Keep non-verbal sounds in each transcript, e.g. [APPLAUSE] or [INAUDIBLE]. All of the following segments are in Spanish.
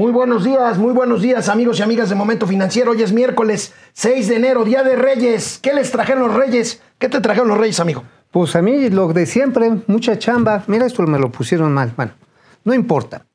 Muy buenos días, muy buenos días amigos y amigas de Momento Financiero. Hoy es miércoles 6 de enero, Día de Reyes. ¿Qué les trajeron los Reyes? ¿Qué te trajeron los Reyes, amigo? Pues a mí lo de siempre, mucha chamba. Mira, esto me lo pusieron mal. Bueno, no importa.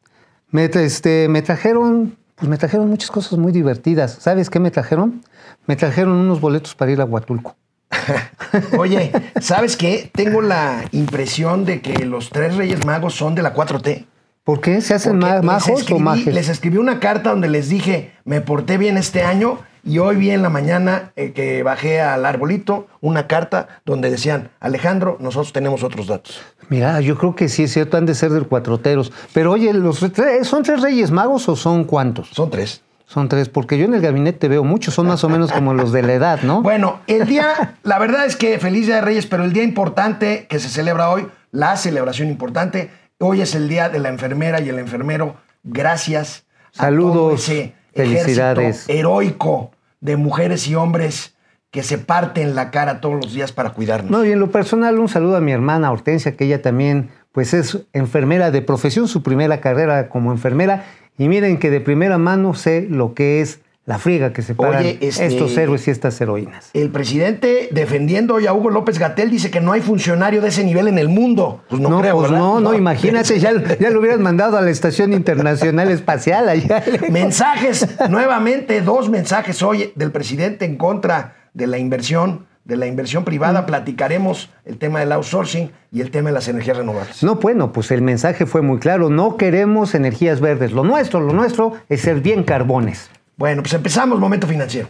Me, este, me trajeron, pues me trajeron muchas cosas muy divertidas. ¿Sabes qué me trajeron? Me trajeron unos boletos para ir a Huatulco. [LAUGHS] Oye, ¿sabes qué? Tengo la impresión de que los tres Reyes Magos son de la 4T. ¿Por qué? ¿Se hacen Porque majos les o escribí, majes? les escribí una carta donde les dije, me porté bien este año y hoy vi en la mañana eh, que bajé al arbolito una carta donde decían, Alejandro, nosotros tenemos otros datos. Mira, yo creo que sí es cierto, han de ser del cuatroteros. Pero oye, los tres- ¿son tres Reyes Magos o son cuántos? Son tres. Son tres, porque yo en el gabinete veo muchos, son más o menos como los de la edad, ¿no? [LAUGHS] Bueno, el día, la verdad es que feliz Día de Reyes, pero el día importante que se celebra hoy, la celebración importante, hoy es el día de la enfermera y el enfermero. Gracias. a Saludos, todo ese felicidades. ejército heroico de mujeres y hombres que se parten la cara todos los días para cuidarnos. No, y en lo personal, un saludo a mi hermana Hortensia, que ella también, pues es enfermera de profesión, su primera carrera como enfermera. Y miren que de primera mano sé lo que es la friega que se pagan Oye, este- estos héroes y estas heroínas. El presidente defendiendo hoy a Hugo López Gatel dice que no hay funcionario de ese nivel en el mundo. Pues no, No, creo, pues no, no, imagínate, ya, ya lo hubieran mandado a la Estación Internacional Espacial allá. Mensajes, nuevamente dos mensajes hoy del presidente en contra de la inversión, de la inversión privada. Platicaremos el tema del outsourcing y el tema de las energías renovables. No, bueno, pues el mensaje fue muy claro, no queremos energías verdes, lo nuestro, lo nuestro es ser bien carbones. Bueno, pues empezamos Momento Financiero.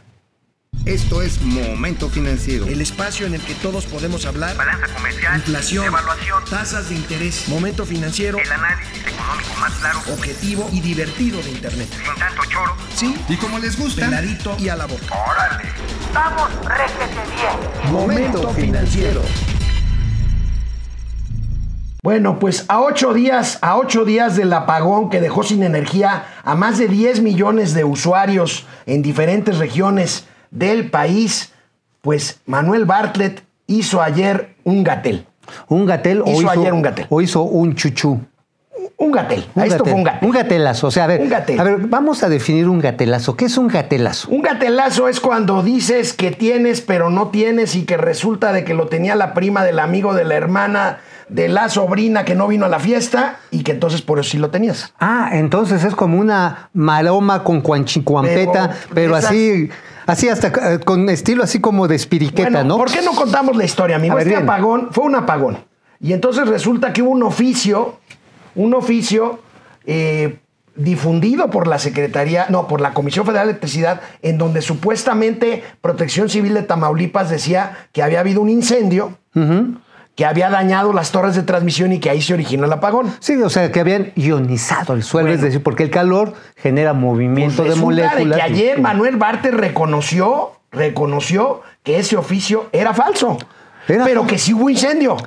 Esto es Momento Financiero. El espacio en el que todos podemos hablar. balanza comercial, Inflación, evaluación, tasas de interés, momento financiero, el análisis económico más claro, objetivo y divertido de Internet. sin tanto choro. Sí, Y como les gusta, peladito y a la boca. ¡Órale! ¡Vamos, réjete bien! Momento financiero. Bueno, pues a ocho días, a ocho días del apagón que dejó sin energía a más de 10 millones de usuarios en diferentes regiones del país, pues Manuel Bartlett hizo ayer un gatel. Un gatel o Hizo hizo, ayer un gatel. o hizo un chuchú. Un gatel. Esto fue un gatel. Un gatelazo. O sea, a ver, Un gatel. a ver, vamos a definir un gatelazo. ¿Qué es un gatelazo? Un gatelazo es cuando dices que tienes pero no tienes y que resulta de que lo tenía la prima del amigo de la hermana de la sobrina que no vino a la fiesta y que entonces por eso sí lo tenías. Ah, entonces es como una maroma con cuanchicuampeta, Pero pero, esas- así, así hasta eh, con estilo así como de espiriqueta, Bueno, ¿no? ¿Por qué no contamos la historia, amigo? A este bien. apagón fue un apagón. Y entonces resulta que hubo un oficio, un oficio eh, difundido por la Secretaría, no, por la Comisión Federal de Electricidad, en donde supuestamente Protección Civil de Tamaulipas decía que había habido un incendio, que había dañado las torres de transmisión y que ahí se originó el apagón. Sí, o sea, que habían ionizado el suelo, es decir, porque el calor genera movimiento Pues de moléculas. que ayer Manuel Bartes reconoció, reconoció que ese oficio era falso. Era pero falso. que sí hubo incendio.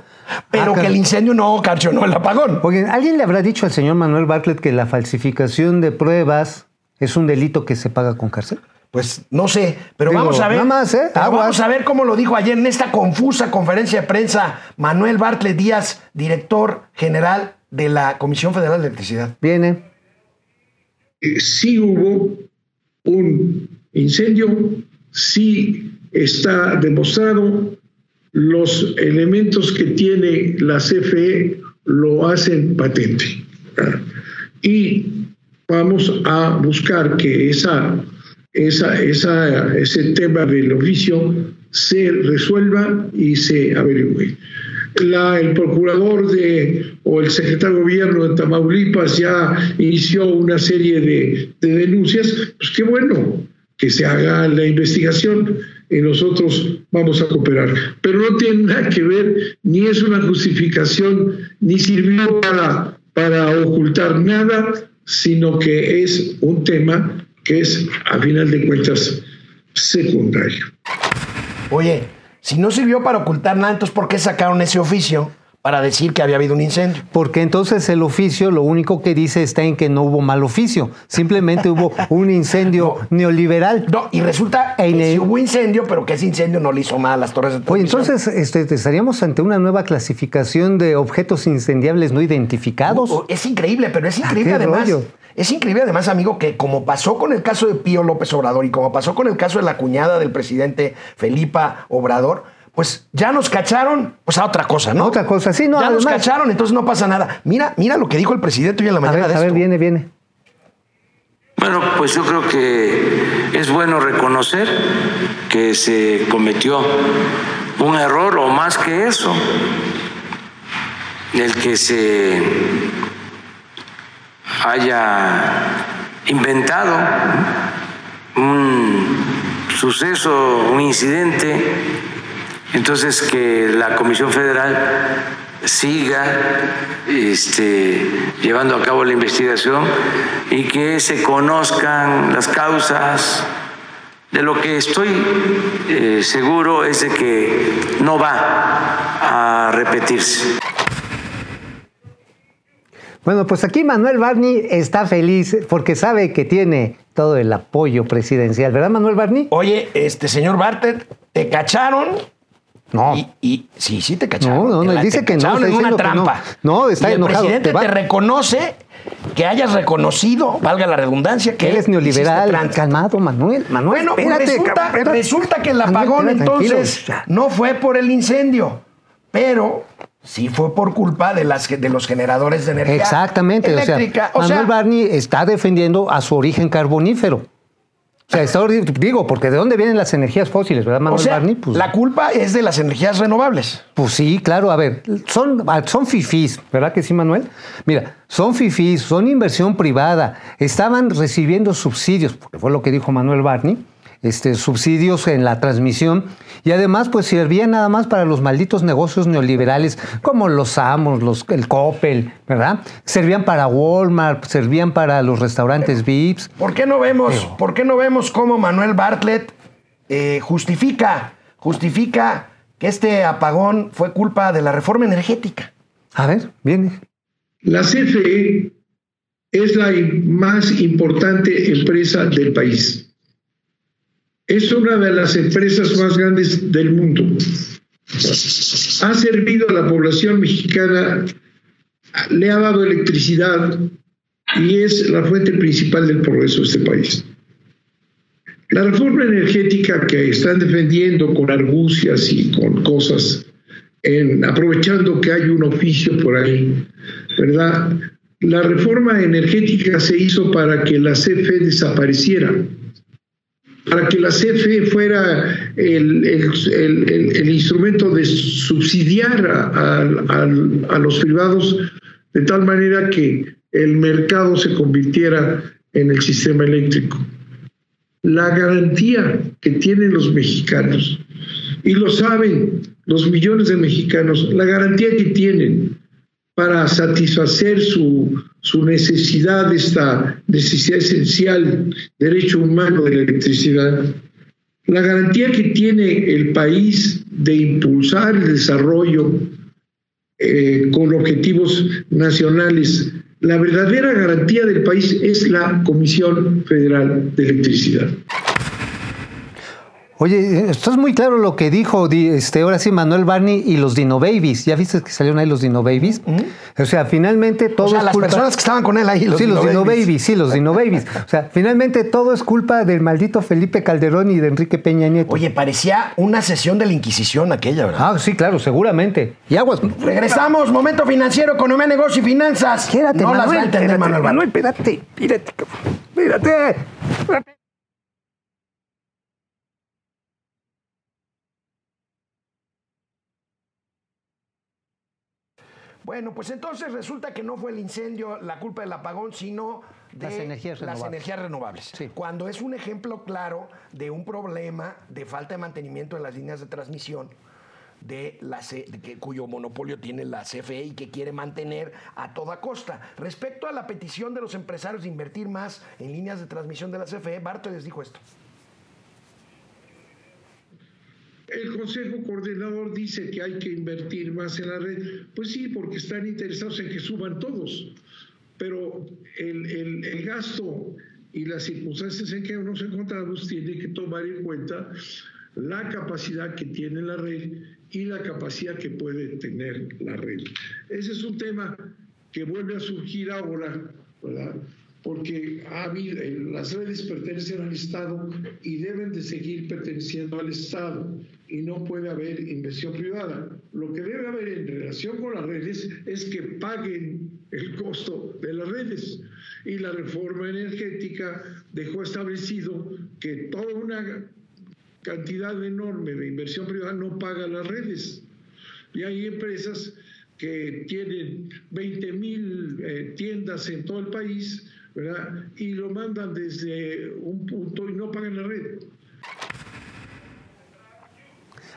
Pero Ah, que claro. el incendio no ocasionó el apagón. Oye, ¿alguien le habrá dicho al señor Manuel Bartlett que la falsificación de pruebas es un delito que se paga con cárcel? Pues no sé, pero Digo, vamos a ver. nada más, ¿eh? vamos a ver cómo lo dijo ayer en esta confusa conferencia de prensa Manuel Bartlett Díaz, director general de la Comisión Federal de Electricidad. Viene. eh, sí hubo un incendio, sí está demostrado, los elementos que tiene la CFE lo hacen patente. ¿verdad? Y vamos a buscar que esa, esa, esa, ese tema del oficio se resuelva y se averigüe. La- el procurador de, o el secretario de gobierno de Tamaulipas ya inició una serie de, de denuncias, pues qué bueno que se haga la investigación y nosotros vamos a cooperar. Pero no tiene nada que ver, ni es una justificación, ni sirvió para, para ocultar nada, sino que es un tema que es, a final de cuentas, secundario. Oye, si no sirvió para ocultar nada, entonces ¿por qué sacaron ese oficio para decir que había habido un incendio? Porque entonces el oficio lo único que dice está en que no hubo mal oficio, simplemente hubo un [LAUGHS] incendio neoliberal. No, y resulta En que el- sí hubo incendio, pero que ese incendio no le hizo mal a las torres de Oye, entonces este, estaríamos ante una nueva clasificación de objetos incendiables no identificados. Es increíble, pero es increíble qué además. rollo. Es increíble además, amigo, que como pasó con el caso de Pío López Obrador y como pasó con el caso de la cuñada del presidente Felipa Obrador, pues ya nos cacharon, pues a otra cosa, ¿no? A otra cosa, sí, no, Ya nos cacharon, entonces no pasa nada. Mira, mira lo que dijo el presidente hoy en la A mañana ver, de a ver, esto. viene, viene. Bueno, pues yo creo que es bueno reconocer que se cometió un error o más que eso, el que se haya inventado un suceso, un incidente, entonces que la Comisión Federal siga este, llevando a cabo la investigación y que se conozcan las causas. De lo que estoy eh, seguro es de que no va a repetirse. Bueno, pues aquí Manuel Barney está feliz porque sabe que tiene todo el apoyo presidencial, ¿verdad, Manuel Barney? Oye, este señor Bartlett, te cacharon. No. Y, y- sí, sí te cacharon. No, no, la- dice te que no, está en una no. trampa. No, está y el enojado, presidente te reconoce que hayas reconocido, valga la redundancia, que Él es hiciste neoliberal. Calmado, Manuel. Manuel, Bueno, pues espérate, resulta, cabrón, espérate. resulta que el apagón entonces no fue por el incendio, pero sí fue por culpa de, las, de los generadores de energía Exactamente, o sea. O Manuel sea, Barney está defendiendo a su origen carbonífero. O sea, está digo, porque ¿de dónde vienen las energías fósiles, verdad, o Manuel sea, Barney? Pues, la culpa es de las energías renovables. Pues sí, claro, a ver, son, son fifís, ¿verdad que sí, Manuel? Mira, son fifís, son inversión privada, estaban recibiendo subsidios, porque fue lo que dijo Manuel Barney, este, subsidios en la transmisión, y además pues servían nada más para los malditos negocios neoliberales, como los Amos, los, el Coppel, ¿verdad? Servían para Walmart, servían para los restaurantes VIPs. ¿Por qué no vemos, ¿por qué no vemos cómo Manuel Bartlett eh, justifica, justifica que este apagón fue culpa de la reforma energética? A ver, viene. La CFE es la más importante empresa del país. Es una de las empresas más grandes del mundo. Ha servido a la población mexicana, le ha dado electricidad y es la fuente principal del progreso de este país. La reforma energética que están defendiendo con argucias y con cosas, en- aprovechando que hay un oficio por ahí, ¿verdad? La reforma energética se hizo para que la CFE desapareciera, para que la CFE fuera el, el- el- instrumento de subsidiar a- a- a los privados de tal manera que el mercado se convirtiera en el sistema eléctrico. La garantía que tienen los mexicanos, y lo saben los millones de mexicanos, la garantía que tienen para satisfacer su, su necesidad, esta necesidad esencial, derecho humano de la electricidad, la garantía que tiene el país de impulsar el desarrollo eh, con objetivos nacionales, la verdadera garantía del país es la Comisión Federal de Electricidad. Oye, esto es muy claro lo que dijo di- este, ahora sí Manuel Barney y los Dino Babies. ¿Ya viste que salieron ahí los Dino Babies? O sea, finalmente todo o sea, es las culpa- personas que estaban con él ahí, los sí, los Dino Dino Babies. Babies, sí, los Dino Babies. [LAUGHS] O sea, finalmente todo es culpa del maldito Felipe Calderón y de Enrique Peña Nieto. Oye, parecía una sesión de la Inquisición aquella, ¿verdad? Ah, sí, claro, seguramente. Y aguas. Regresamos, momento financiero, economía, negocio y finanzas. Espérate, no las va a Manuel, entender Manuel. Manuel, espérate, espérate, espérate. espérate. Bueno, pues entonces resulta que no fue el incendio la culpa del apagón, sino de Las energías las renovables. energías renovables. Sí. Cuando es un ejemplo claro de un problema de falta de mantenimiento en las líneas de transmisión de la C- de que- cuyo monopolio tiene la CFE y que quiere mantener a toda costa. Respecto a la petición de los empresarios de invertir más en líneas de transmisión de la CFE, Barto les dijo esto. El Consejo Coordinador dice que hay que invertir más en la red. Pues sí, porque están interesados en que suban todos. Pero el, el- gasto y las circunstancias en que nos encontramos tiene que tomar en cuenta la capacidad que tiene la red y la capacidad que puede tener la red. Ese es un tema que vuelve a surgir ahora, ¿verdad? Porque ha habido, eh, las redes pertenecen al Estado y deben de seguir perteneciendo al Estado y no puede haber inversión privada. Lo que debe haber en relación con las redes es que paguen el costo de las redes y la reforma energética dejó establecido que toda una cantidad enorme de inversión privada no paga las redes. Y hay empresas que tienen 20 mil eh, tiendas en todo el país, ¿verdad? Y lo mandan desde un punto y no pagan la red.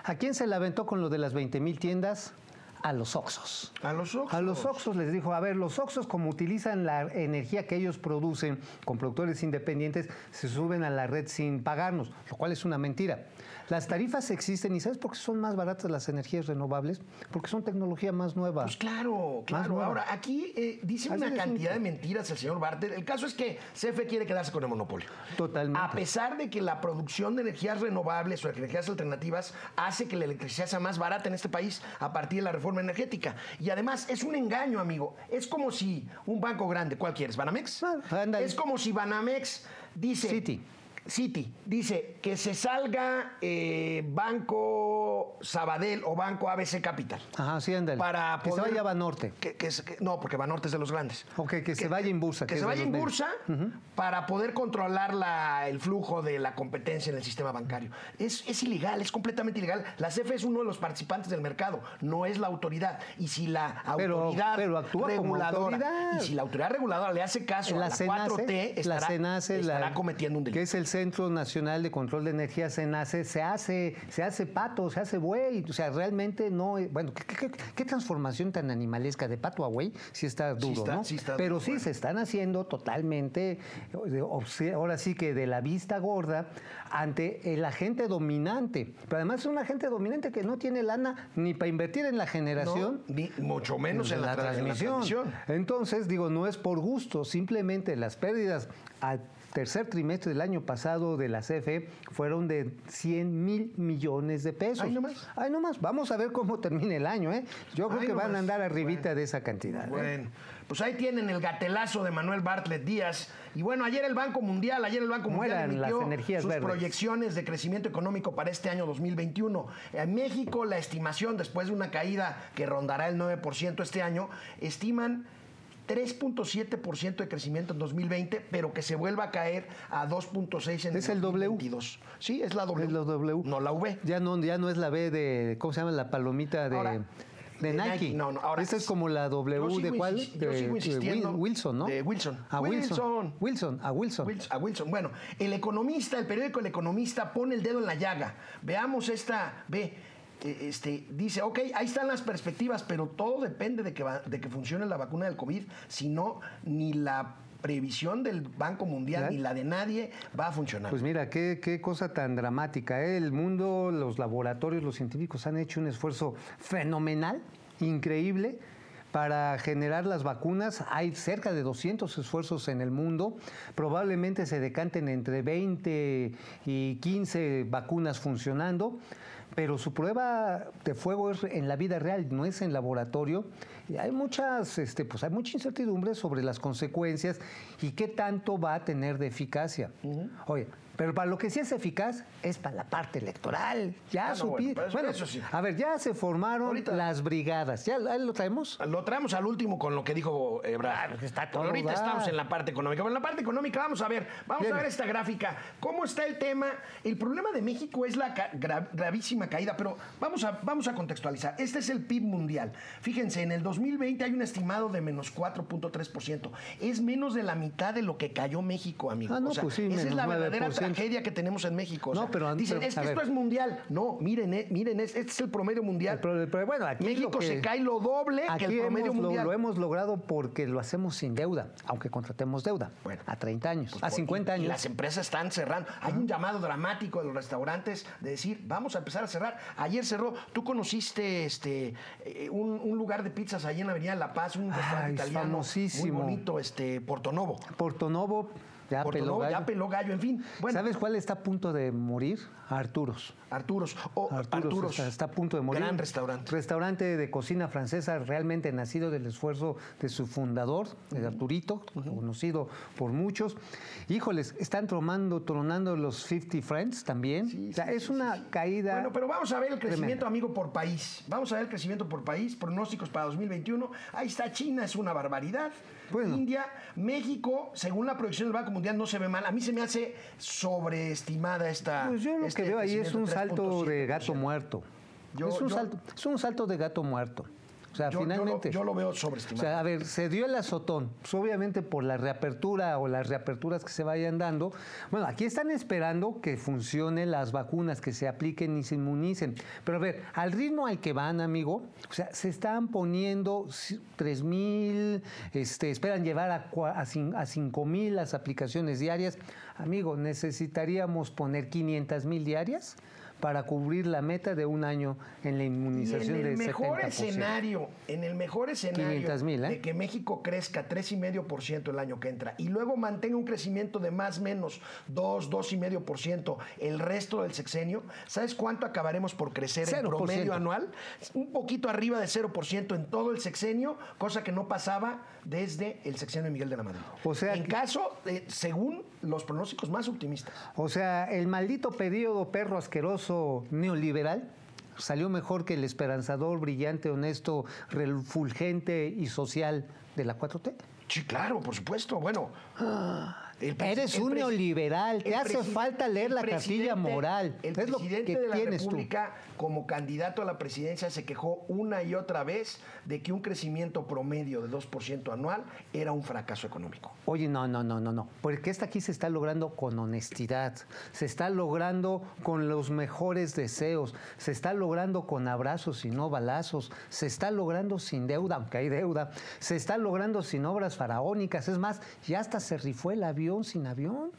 ¿A quién se la aventó con lo de las 20 mil tiendas? A los Oxos. A los Oxxos. A los Oxos les dijo, a ver, los Oxos como utilizan la energía que ellos producen con productores independientes, se suben a la red sin pagarnos, lo cual es una mentira. Las tarifas existen y ¿sabes por qué son más baratas las energías renovables? Porque son tecnología más nueva. Pues claro, claro. Ahora, aquí eh, dice Así una cantidad de mentiras el señor Barter. El caso es que CFE quiere quedarse con el monopolio. Totalmente. A pesar de que la producción de energías renovables o energías alternativas hace que la electricidad sea más barata en este país a partir de la reforma energética. Y además es un engaño, amigo. Es como si un banco grande, ¿cuál quieres? ¿Banamex? Ah, es como si Banamex dice... Citi. Citi dice que se salga eh, Banco Sabadell o Banco ABC Capital. Ajá, sí, ándale. Para que se poder- vaya a Banorte. Que, que no, porque Banorte es de los grandes. Ok, que se vaya en bursa, Que, que se vaya en bursa para poder controlar la- el flujo de la competencia en el sistema bancario. Es, es ilegal, es completamente ilegal. La CFE es uno de los participantes del mercado, no es la autoridad. Y si la autoridad pero reguladora autoridad. y si la autoridad reguladora le hace caso a la 4T, estará, la CENACE, estará la- cometiendo un delito. Que es el Centro Nacional de Control de Energía CENACE, se hace, se hace pato, se hace buey. O sea, realmente no. es- Bueno, ¿qué, qué- qué- qué transformación tan animalesca de pato a buey? Sí está duro, está- ¿no? sí está Pero duro, sí bueno. se están haciendo totalmente, eh, ahora sí que de la vista gorda, ante el agente dominante. Pero además es un agente dominante que no tiene lana ni para invertir en la generación. No, ni mucho menos en la, tra- en la transmisión. transmisión. Entonces, digo, no es por gusto, simplemente las pérdidas al tercer trimestre del año pasado de la CFE fueron de 100 mil millones de pesos. Ay, nomás. Ay, nomás. Vamos a ver cómo termina el año, ¿eh? Yo creo Ay, que van a andar arribita Bueno. de esa cantidad. ¿eh? Bueno, pues ahí tienen el gatelazo de Manuel Bartlett Díaz. Y bueno, ayer el Banco Mundial, ayer el Banco Mundial emitió las energías sus verdes. proyecciones de crecimiento económico para este año 2021. En México, la estimación, después de una caída que rondará el 9% este año, estiman 3.7% de crecimiento en 2020, pero que se vuelva a caer a 2.6 en ¿Es el W? 2022. Sí, es la W. Es la W. No la V. Ya no, ya no es la B de, ¿cómo se llama? La palomita de, Ahora, de de Nike. Nike, no, no, ahora- Esta es como la W de cuál? yo De- sigo de insistiendo. Wil- Wilson, ¿no? De Wilson. A Wilson. Wilson. Wilson, a Wilson. Wilson- a Wilson. Bueno, el economista, el periódico El Economista pone el dedo en la llaga. Veamos esta, ve, este, dice, ok, ahí están las perspectivas, pero todo depende de que, va- de que funcione la vacuna del COVID, si no, ni la previsión del Banco Mundial ni la de nadie va a funcionar. Pues mira, qué, qué cosa tan dramática. ¿eh? El mundo, los laboratorios, los científicos han hecho un esfuerzo fenomenal, increíble, para generar las vacunas. Hay cerca de 200 esfuerzos en el mundo. Probablemente se decanten entre 20 y 15 vacunas funcionando. Pero su prueba de fuego es en la vida real, no es en laboratorio. Y hay muchas, este, pues hay mucha incertidumbre sobre las consecuencias y qué tanto va a tener de eficacia. Oye, pero para lo que sí es eficaz es para la parte electoral. Ya Ah, no, bueno, pues, bueno, eso sí. a ver, ya se formaron Ahorita- las brigadas. ¿Ya lo traemos? Lo traemos al último con lo que dijo Ebrard. pues está todo ahorita estamos en la parte económica. Bueno, en la parte económica, vamos a ver, vamos Bien. a ver esta gráfica. ¿Cómo está el tema? El problema de México es la gra- gravísima caída, pero vamos a, vamos a contextualizar. Este es el PIB mundial. Fíjense, en el 2020 hay un estimado de menos 4.3%. Es menos de la mitad de lo que cayó México, amigo. Ah, no, O sea, pues sí, esa es la verdadera 9%. Tragedia que tenemos en México. O No, sea, pero- dicen, pero, es que esto ver. es mundial. No, miren, eh, miren, es- este es el promedio mundial. El pro- bueno, aquí México que- se cae lo doble que el promedio hemos mundial. Lo, hemos logrado porque lo hacemos sin deuda, aunque contratemos deuda. Bueno. a 30 años, Pues a por- 50 y- y años. las empresas están cerrando. Hay un llamado dramático de los restaurantes de decir, vamos a empezar a cerrar. Ayer cerró. Tú conociste este eh, un, un lugar de pizzas ahí en la Avenida La Paz, un restaurante Ay, italiano famosísimo. muy bonito, este, Portonovo. Portonovo, ya peló gallo. ya peló gallo, en fin. Bueno, ¿Sabes cuál está a punto de morir? Arturos. Arturos. O Arturos, Arturos. está, está a punto de morir. Gran restaurante. Restaurante de cocina francesa, realmente nacido del esfuerzo de su fundador, de Arturito, conocido por muchos. Híjoles, están tronando, tronando los 50 Friends también. Sí, o sea, sí, es sí, una caída. Bueno, pero vamos a ver el crecimiento, amigo, por país. Vamos a ver el crecimiento por país, pronósticos para 2021. Ahí está China, es una barbaridad. Bueno. India, México, según la proyección del Banco Mundial, no se ve mal. A mí se me hace sobreestimada esta. Pues yo lo este que veo ahí es un salto de 3.7%. gato muerto. Yo- es, un yo- salto, es un salto de gato muerto. O sea, Yo- yo lo- finalmente. yo lo veo O sobreestimado. sea, a ver, se dio el azotón. Pues obviamente por la reapertura o las reaperturas que se vayan dando. Bueno, aquí están esperando que funcionen las vacunas, que se apliquen y se inmunicen. Pero a ver, al ritmo al que van, amigo, o sea, se están poniendo 3 mil, este, esperan llevar a, a 5 mil las aplicaciones diarias. Amigo, necesitaríamos poner 500 mil diarias para cubrir la meta de un año en la Y inmunización en el mejor 70%. escenario, en el mejor escenario 500,000, ¿eh? de que México crezca 3,5% el año que entra y luego mantenga un crecimiento de más o menos 2, 2,5% el resto del sexenio, ¿sabes cuánto acabaremos por crecer en 0%. promedio anual? Un poquito arriba de 0% en todo el sexenio, cosa que no pasaba desde el sexenio de Miguel de la Madrid. O sea en que- caso, de- según los pronósticos más optimistas. O sea, el maldito periodo perro asqueroso neoliberal salió mejor que el esperanzador, brillante, honesto, refulgente y social de la 4T. Sí, claro, por supuesto. Bueno. El Eres un neoliberal, te hace falta leer la cartilla moral. El Es lo que de la tienes tú. República, como candidato a la presidencia, se quejó una y otra vez de que un crecimiento promedio de 2% anual era un fracaso económico. Oye, no, no, no, no, no. Porque esta aquí se está logrando con honestidad, se está logrando con los mejores deseos, se está logrando con abrazos y no balazos, se está logrando sin deuda, aunque hay deuda, se está logrando sin obras faraónicas. Es más, ya hasta se rifó el avión sin avión.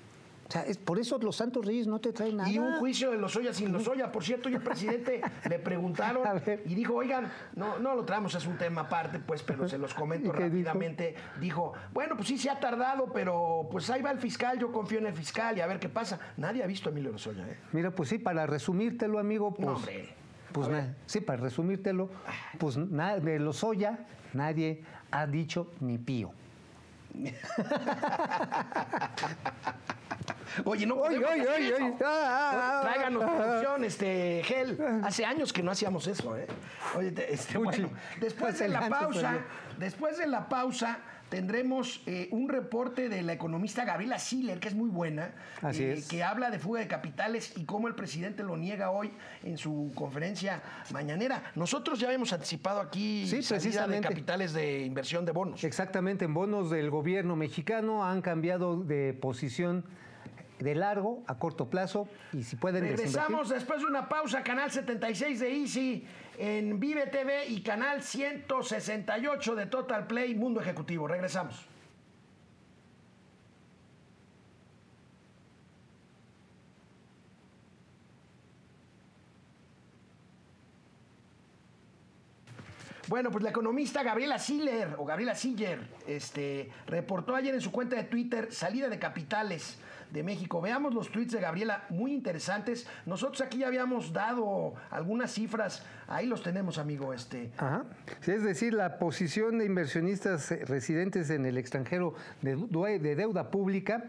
O sea, es por eso los Santos Reyes no te traen nada. Y un juicio de Lozoya sin Lozoya. Por cierto, y el presidente le preguntaron [LAUGHS] y dijo, oigan, no, no lo traemos, es un tema aparte, pues, pero se los comento [LAUGHS] rápidamente. Dijo? bueno, pues sí se ha tardado, pero pues ahí va el fiscal, yo confío en el fiscal y a ver qué pasa. Nadie ha visto a Emilio Lozoya, ¿eh? Mira, pues sí, para resumírtelo, amigo, pues. No, hombre. Pues sí, para resumírtelo, pues na- de Lozoya nadie ha dicho ni pío. [LAUGHS] Oye, no Oye, oye, oye, eso. Ah, ah, Tráiganos ah. producción, este, Gel. Hace años que no hacíamos eso, ¿eh? Oye, te- este, bueno, después de la pausa, después de la pausa, tendremos eh, un reporte de la economista Gabriela Siller, que es muy buena, Así eh, es. que habla de fuga de capitales y cómo el presidente lo niega hoy en su conferencia mañanera. Nosotros ya habíamos anticipado aquí Sí, salida de precisamente. capitales de inversión de bonos. Exactamente, en bonos del gobierno mexicano han cambiado de posición de largo a corto plazo y si pueden Regresamos desinvertir- después de una pausa, canal 76 de Easy en Vive TV y canal 168 de Total Play Mundo Ejecutivo. Regresamos. Bueno, pues la economista Gabriela Siller o Gabriela Siller este, reportó ayer en su cuenta de Twitter salida de capitales de México. Veamos los tweets de Gabriela, muy interesantes. Nosotros aquí ya habíamos dado algunas cifras, ahí los tenemos, amigo. Este. Ajá. Es decir, la posición de inversionistas residentes en el extranjero de, de deuda pública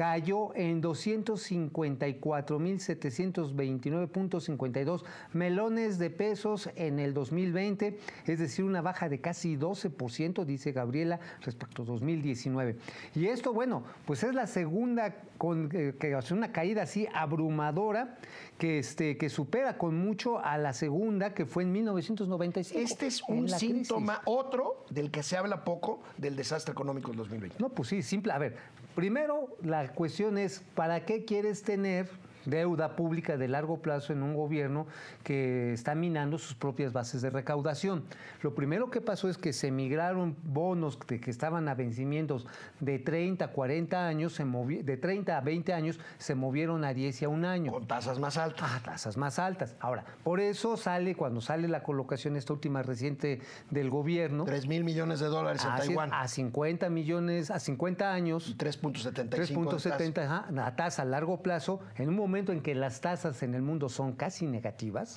cayó en 254.729.52 melones de pesos en el 2020, es decir, una baja de casi 12%, dice Gabriela, respecto a 2019. Y esto, bueno, pues es la segunda con eh, que hace una caída así abrumadora que este que supera con mucho a la segunda que fue en 1995. Este es un crisis. síntoma, otro del que se habla poco del desastre económico del 2020. No, pues sí, simple. A ver, primero la cuestión es, ¿para qué quieres tener deuda pública de largo plazo en un gobierno que está minando sus propias bases de recaudación. Lo primero que pasó es que se migraron bonos de que estaban a vencimientos de 30, 40 años, se de 30 a 20 años, se movieron a 10 y a un año. Con tasas más altas. Ah, tasas más altas. Ahora, por eso sale, cuando sale la colocación, esta última reciente del gobierno, 3 mil millones de dólares en es, Taiwán. a 50 millones, a 50 años, y 3.75 de 3.70 ajá, a tasa a largo plazo, en un momento en que las tasas en el mundo son casi negativas,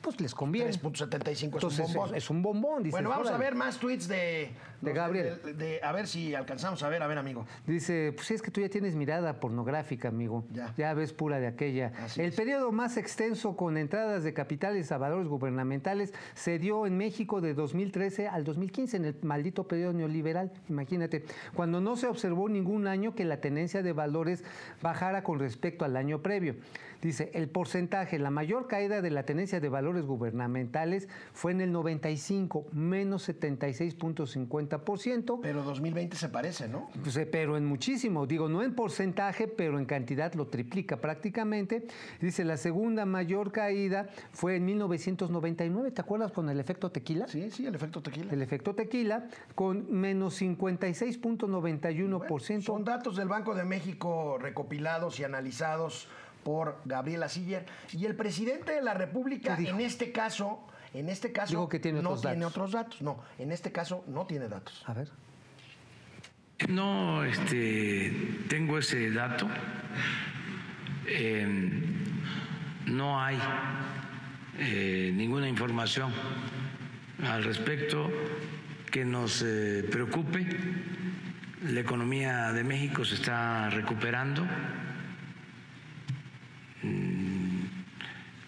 pues les conviene. 3.75 es un bombón. Es un bombón, bueno, vamos a ver más tweets de, De Gabriel. de- de- a ver si alcanzamos a ver, a ver, amigo. Dice, pues es que tú ya tienes mirada pornográfica, amigo. Ya. ves pura de aquella. Así el es. periodo más extenso con entradas de capitales a valores gubernamentales se dio en México de 2013 al 2015, en el maldito periodo neoliberal. Imagínate, cuando no se observó ningún año que la tenencia de valores bajara con respecto al año previo. Dice, el porcentaje, la mayor caída de la tenencia de valores gubernamentales fue en el 95, menos 76.50%. Pero 2020 se parece, ¿no? Pues, eh, pero en muchísimo, digo, no en porcentaje, pero en cantidad lo triplica prácticamente. Dice, la segunda mayor caída fue en 1999, ¿te acuerdas con el efecto tequila? Sí, sí, el efecto tequila. El efecto tequila, con menos 56.91%. Son datos del Banco de México recopilados y analizados por Gabriela Siller. Y el presidente de la República, en este caso, en este caso, Dijo que tiene no otros tiene datos. otros datos. No, en este caso no tiene datos. A ver. No, este, tengo ese dato. Eh, no hay eh, ninguna información al respecto que nos eh, preocupe. La economía de México se está recuperando. Mm,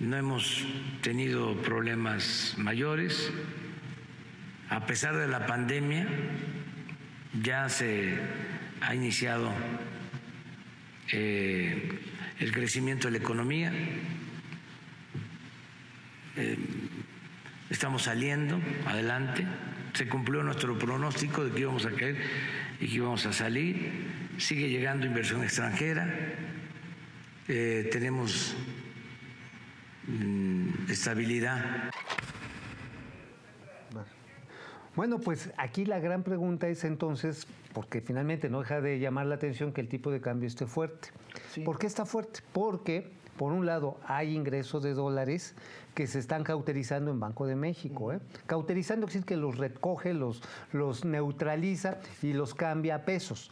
No hemos tenido problemas mayores. A pesar de la pandemia, ya se ha iniciado eh, el crecimiento de la economía. Eh, estamos saliendo adelante. Se cumplió nuestro pronóstico de que íbamos a caer y que íbamos a salir. Sigue llegando inversión extranjera. Eh, tenemos mm, estabilidad Bueno, pues aquí la gran pregunta es entonces, porque finalmente no deja de llamar la atención que el tipo de cambio esté fuerte. Sí. ¿Por qué está fuerte? Porque, por un lado, hay ingresos de dólares que se están cauterizando en Banco de México. ¿eh? Cauterizando quiere decir que los recoge, los, los neutraliza y los cambia a pesos.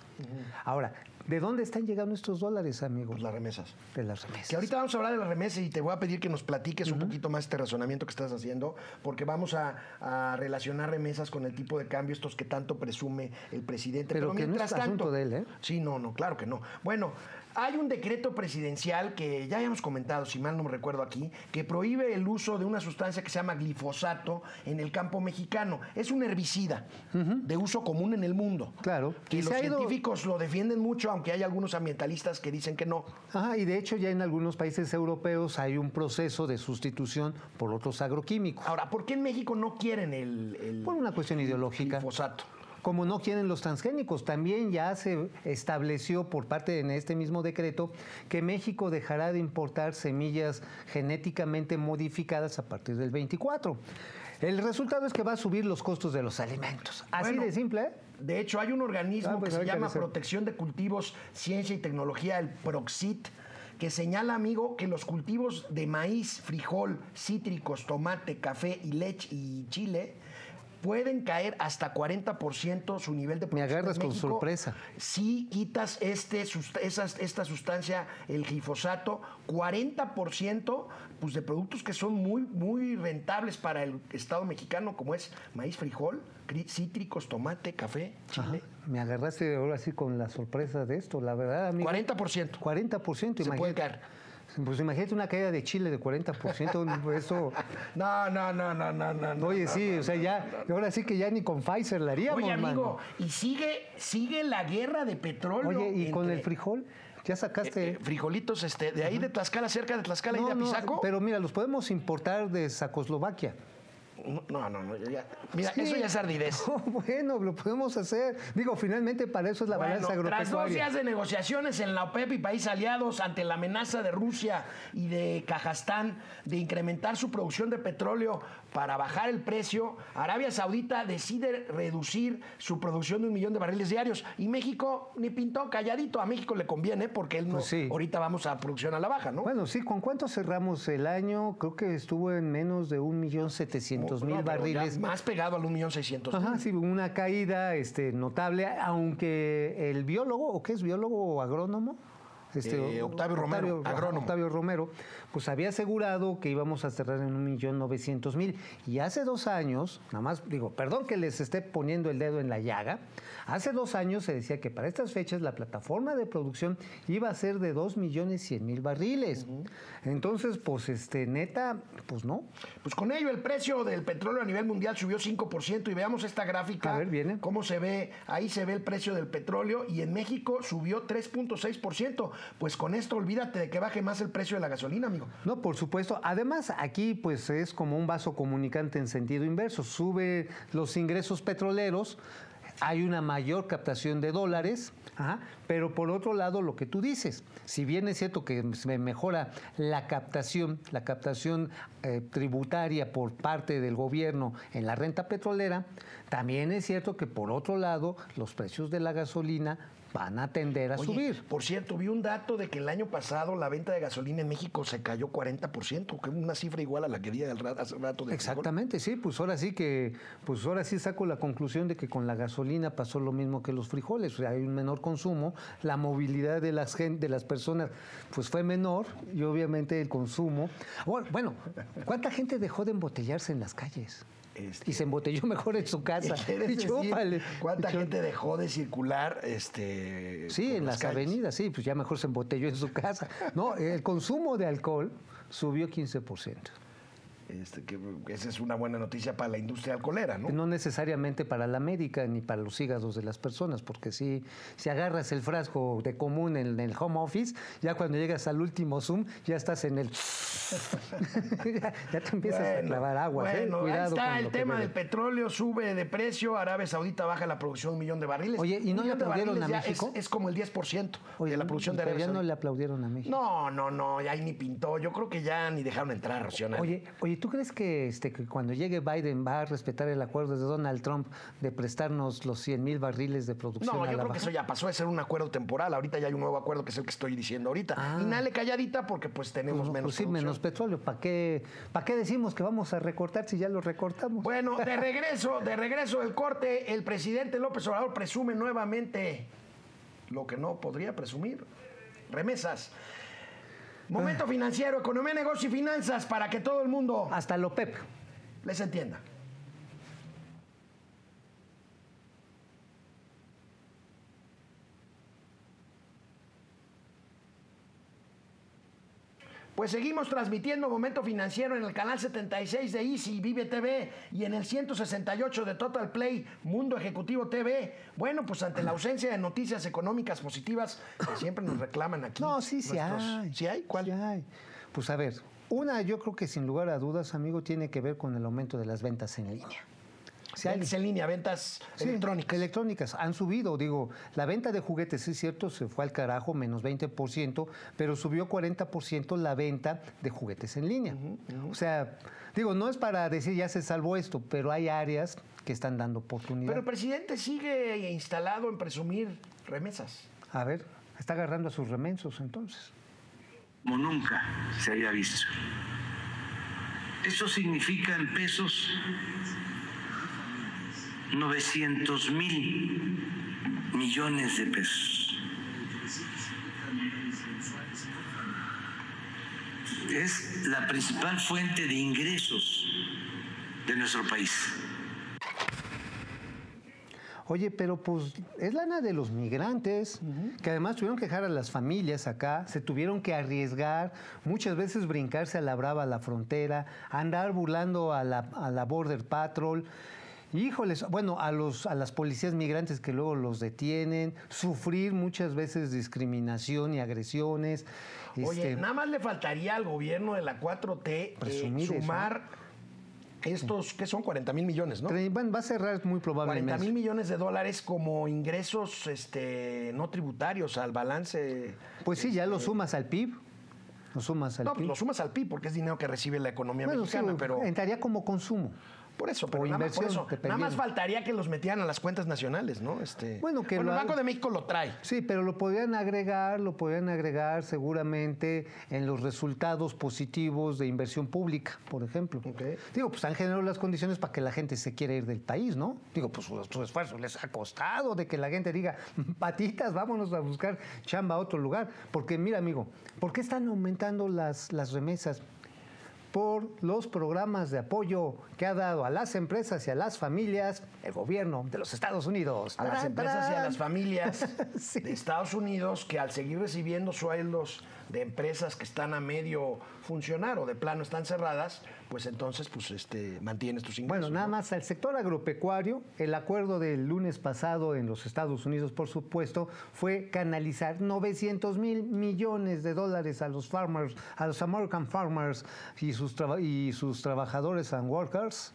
Ahora, ¿de dónde están llegando estos dólares, amigos? Pues las remesas. De las remesas. Que ahorita vamos a hablar de las remesas y te voy a pedir que nos platiques un poquito más este razonamiento que estás haciendo, porque vamos a, a relacionar remesas con el tipo de cambio, estos que tanto presume el presidente. Pero que no es asunto de él, ¿eh? Sí, no, no, claro que no. Bueno, hay un decreto presidencial que ya habíamos comentado, si mal no me recuerdo aquí, que prohíbe el uso de una sustancia que se llama glifosato en el campo mexicano. Es un herbicida de uso común en el mundo. Claro. Que Y los ido- científicos lo defienden mucho, aunque hay algunos ambientalistas que dicen que no. Ajá, y de hecho ya en algunos países europeos hay un proceso de sustitución por otros agroquímicos. Ahora, ¿por qué en México no quieren el, el Por una cuestión ideológica. glifosato? Como no quieren los transgénicos, también ya se estableció por parte de este mismo decreto que México dejará de importar semillas genéticamente modificadas a partir del 24. El resultado es que va a subir los costos de los alimentos. Así Bueno, de simple, ¿eh? De hecho, hay un organismo Ah, pues que se que llama. Protección de Cultivos, Ciencia y Tecnología, el PROXIT, que señala, amigo, que los cultivos de maíz, frijol, cítricos, tomate, café y leche y chile pueden caer hasta 40% su nivel de producción. agarras en con México sorpresa. Si quitas este, esas- esta sustancia, el glifosato, 40% pues, de productos que son muy, muy rentables para el Estado mexicano, como es maíz, frijol, cítricos, tomate, café, chile. Me agarraste ahora sí con la sorpresa de esto, la verdad, amigo. 40%. 40%, Se imagínate. puede caer. Pues imagínate una caída de Chile de 40%, [LAUGHS] eso... No, no, no, no, no, no. no, Oye, no, sí, no, o sea, no, ya, no, no. ahora sí que ya ni con Pfizer la haríamos, Oye, amigo, mano. y sigue, sigue la guerra de petróleo. Oye, ¿y con el frijol? ¿Ya sacaste...? Eh, eh, frijolitos, este, de ahí de Tlaxcala, cerca de Tlaxcala y No, de no, Apizaco. pero mira, los podemos importar de Sacoslovaquia. No, no, no. ya- mira, Sí. eso ya es ardidez. [LAUGHS] No, bueno, lo podemos hacer. Digo, finalmente para eso es la Bueno, balanza tras dos agropecuaria. días de negociaciones en la OPEP y países aliados ante la amenaza de Rusia y de Kazajstán de incrementar su producción de petróleo para bajar el precio, Arabia Saudita decide reducir su producción de un millón de barriles diarios. Y México ni pintó calladito. A México le conviene porque él no. Pues sí. Ahorita vamos a producción a la baja, ¿no? Bueno, sí, ¿con cuánto cerramos el año? Creo que estuvo en menos de un millón setecientos Mil barriles. Más pegado al un millón seiscientos. Ajá, sí, una caída este, notable, aunque el biólogo, ¿o qué es biólogo o agrónomo? Este, Eh, Octavio Romero, ajá, agrónomo. Octavio Romero, pues había asegurado que íbamos a cerrar en un millón novecientos mil. Y hace dos años, nada más digo, perdón que les esté poniendo el dedo en la llaga, hace dos años se decía que para estas fechas la plataforma de producción iba a ser de dos millones cien mil barriles. Entonces, pues, este, neta, pues no. Pues con ello el precio del petróleo a nivel mundial subió 5% y veamos esta gráfica. A ver, viene. Cómo se ve, ahí se ve el precio del petróleo y en México subió 3.6%. Pues con esto olvídate de que baje más el precio de la gasolina, amigo. No, por supuesto. Además, aquí pues es como un vaso comunicante en sentido inverso. Sube los ingresos petroleros, hay una mayor captación de dólares, ajá, pero por otro lado, lo que tú dices, si bien es cierto que se mejora la captación, la captación eh, tributaria por parte del gobierno en la renta petrolera, también es cierto que por otro lado, los precios de la gasolina van a tender a Oye, subir. Por cierto, vi un dato de que el año pasado la venta de gasolina en México se cayó 40%, que es una cifra igual a la que di hace rato de Exactamente, sí, pues ahora sí que, pues ahora sí saco la conclusión de que con la gasolina pasó lo mismo que los frijoles, o sea, hay un menor consumo, la movilidad de las de las personas pues fue menor y obviamente el consumo. Bueno, ¿cuánta gente dejó de embotellarse en las calles? Este- Y se embotelló mejor en su casa. [LAUGHS] ¿Quieres Y decir chúpale. ¿Cuánta gente dejó de circular? Este, Sí, en las, calles? avenidas, sí, pues ya mejor se embotelló en su casa. No, el consumo de alcohol subió 15%. Este, que esa es una buena noticia para la industria alcoholera, ¿no? No necesariamente para la médica ni para los hígados de las personas, porque si, si agarras el frasco de común en, el home office, ya cuando llegas al último Zoom, ya estás en el... [LAUGHS] ya, ya te empiezas a clavar agua. ¿eh? Bueno, ahí Cuidado está con el tema del petróleo, sube de precio, Arabia Saudita baja la producción de un millón de barriles. Oye, ¿y no le aplaudieron a México? Es, es como el 10% Oye, de la producción de Arabia ya no Saudita. le aplaudieron a México. No, no, no, ya ahí ni pintó. Yo creo que ya ni dejaron entrar, Rocío. Oye, oye, ¿tú crees que, este, que cuando llegue Biden va a respetar el acuerdo de Donald Trump de prestarnos los 100 mil barriles de producción No, a yo la creo que eso ya pasó de ser un acuerdo temporal. Ahorita ya hay un nuevo acuerdo que es el que estoy diciendo ahorita. Ah. Inhale calladita porque pues tenemos Pues, menos pues sí, producción. menos petróleo. ¿Para qué, ¿Para qué decimos que vamos a recortar si ya lo recortamos? Bueno, de [LAUGHS] regreso, de regreso del corte, el presidente López Obrador presume nuevamente lo que no podría presumir. Remesas. Momento financiero, economía, negocio y finanzas para que todo el mundo Hasta lo PEP. les entienda. Pues seguimos transmitiendo Momento Financiero en el canal 76 de Easy, Vive TV y en el 168 de Total Play, Mundo Ejecutivo TV. Bueno, pues ante la ausencia de noticias económicas positivas que siempre nos reclaman aquí. No, sí, sí nuestros- hay. ¿Sí hay? ¿Cuál? Sí hay. Pues a ver, una yo creo que sin lugar a dudas, amigo, tiene que ver con el aumento de las ventas en línea. Ventas en línea, ventas Sí, electrónicas. Electrónicas. Han subido, digo, la venta de juguetes, sí es cierto, se fue al carajo, menos 20%, pero subió 40% la venta de juguetes en línea. O sea, digo, no es para decir ya se salvó esto, pero hay áreas que están dando oportunidad. Pero el presidente sigue instalado en presumir remesas. A ver, está agarrando a sus remensos entonces. como nunca se había visto. Eso significa en pesos 900 mil millones de pesos. Es la principal fuente de ingresos de nuestro país. Oye, pero pues es lana de los migrantes, que además tuvieron que dejar a las familias acá, se tuvieron que arriesgar, muchas veces brincarse a la brava a la frontera, andar burlando a la, a la Border Patrol. Híjoles, bueno, a, los, a las policías migrantes que luego los detienen, sufrir muchas veces discriminación y agresiones. Oye, este, nada más le faltaría al gobierno de la 4T eh, Presumir eso. sumar estos, ¿qué son? 40 mil millones, ¿no? Tre- va a cerrar muy 40 probablemente. mil millones de dólares como ingresos este, no tributarios al balance. Pues sí, ya lo sumas al PIB. Lo sumas al No, pues PIB. lo sumas al PIB porque es dinero que recibe la economía Bueno, sí, mexicana, pero entraría como consumo. Por eso, pero o nada, más, por inversión, eso, nada más faltaría que los metieran a las cuentas nacionales, ¿no? Este, Bueno, que el lo Banco de México lo trae. Sí, pero lo podrían agregar, lo podrían agregar seguramente en los resultados positivos de inversión pública, por ejemplo. Ok. Digo, pues han generado las condiciones para que la gente se quiera ir del país, ¿no? Digo, pues su, su esfuerzo les ha costado de que la gente diga, [LAUGHS] patitas, vámonos a buscar chamba a otro lugar. Porque mira, amigo, ¿por qué están aumentando las, las remesas? Por los programas de apoyo que ha dado a las empresas y a las familias el gobierno de los Estados Unidos. a las ¡Tarán, empresas y a las familias [LAUGHS] Sí. de Estados Unidos que al seguir recibiendo sueldos de empresas que están a medio funcionar o de plano están cerradas, pues entonces pues este mantienes tus ingresos. Bueno, nada ¿no? más al sector agropecuario, el acuerdo del lunes pasado en los Estados Unidos, por supuesto, fue canalizar 900 mil millones de dólares a los farmers, a los American farmers y sus, y sus trabajadores and workers.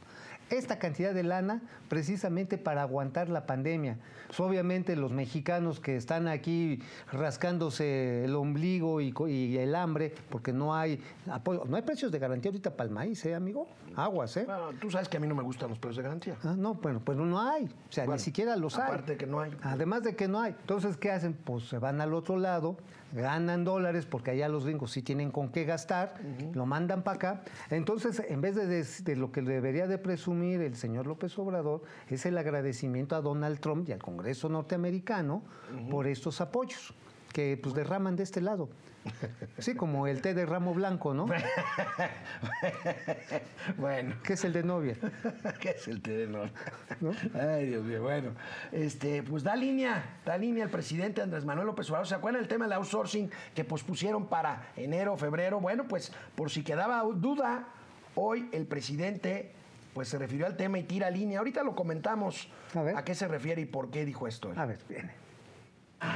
Esta cantidad de lana precisamente para aguantar la pandemia. Obviamente los mexicanos que están aquí rascándose el ombligo y, el hambre, porque no hay apoyo, no hay precios de garantía ahorita para el maíz, ¿eh, amigo? Aguas, ¿eh? Bueno, tú sabes que a mí no me gustan los precios de garantía. Ah, no, bueno, pues no hay. O sea, Bueno, ni siquiera los hay. aparte que no hay. Además de que no hay. Entonces, ¿qué hacen? Pues se van al otro lado, ganan dólares, porque allá los gringos sí tienen con qué gastar, lo mandan para acá. Entonces, en vez de, des- de lo que debería de presumir el señor López Obrador, es el agradecimiento a Donald Trump y al Congreso norteamericano por estos apoyos que pues derraman de este lado. Sí, como el té de ramo blanco, ¿no? [LAUGHS] bueno. Que es el de novia. [LAUGHS] ¿Qué es el terreno? ¿No? Ay, Dios mío, bueno. Este, pues da línea, da línea el presidente Andrés Manuel López Obrador. ¿Se acuerdan el tema del outsourcing que pospusieron para enero, febrero? Bueno, pues por si quedaba duda, hoy el presidente pues se refirió al tema y tira línea. Ahorita lo comentamos A ver. qué se refiere y por qué dijo esto. A ver, viene.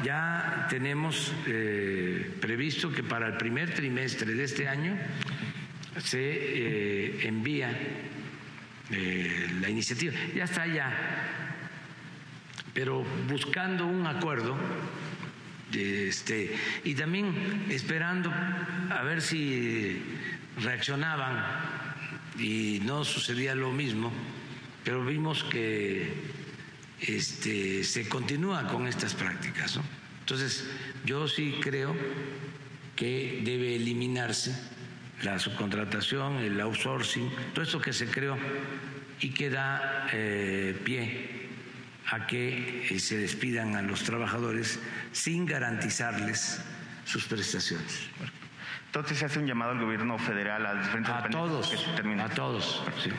Ya tenemos eh, previsto que para el primer trimestre de este año se eh, envía eh, la iniciativa. Ya está ya, pero buscando un acuerdo este, y también esperando a ver si reaccionaban y no sucedía lo mismo, pero vimos que este, se continúa con estas prácticas. ¿no? Entonces, yo sí creo que debe eliminarse la subcontratación, el outsourcing, todo esto que se creó y que da eh, pie a que eh, se despidan a los trabajadores sin garantizarles sus prestaciones. Entonces se hace un llamado al gobierno federal, a diferentes A todos, que se termine. a todos. sí.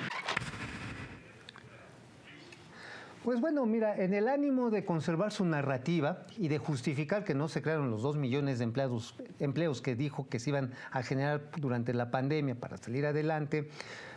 Pues bueno, mira, en el ánimo de conservar su narrativa y de justificar que no se crearon los dos millones de empleados, empleos que dijo que se iban a generar durante la pandemia para salir adelante,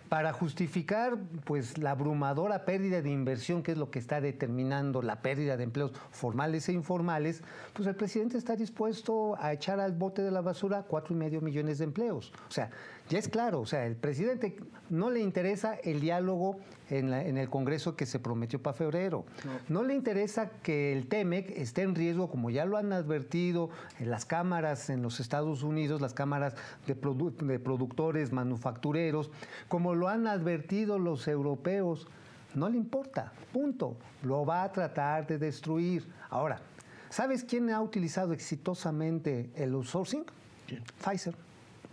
para justificar pues la abrumadora pérdida de inversión que es lo que está determinando la pérdida de empleos formales e informales, pues el presidente está dispuesto a echar al bote de la basura cuatro y medio millones de empleos. O sea, ya es claro, o sea, el presidente no le interesa el diálogo en, la- en el Congreso que se prometió para febrero. No. le interesa que el TEMEC esté en riesgo, como ya lo han advertido en las cámaras en los Estados Unidos, las cámaras de, produ- de productores, manufactureros, como lo han advertido los europeos. No le importa, punto. Lo va a tratar de destruir. Ahora, ¿sabes quién ha utilizado exitosamente el outsourcing? Pfizer,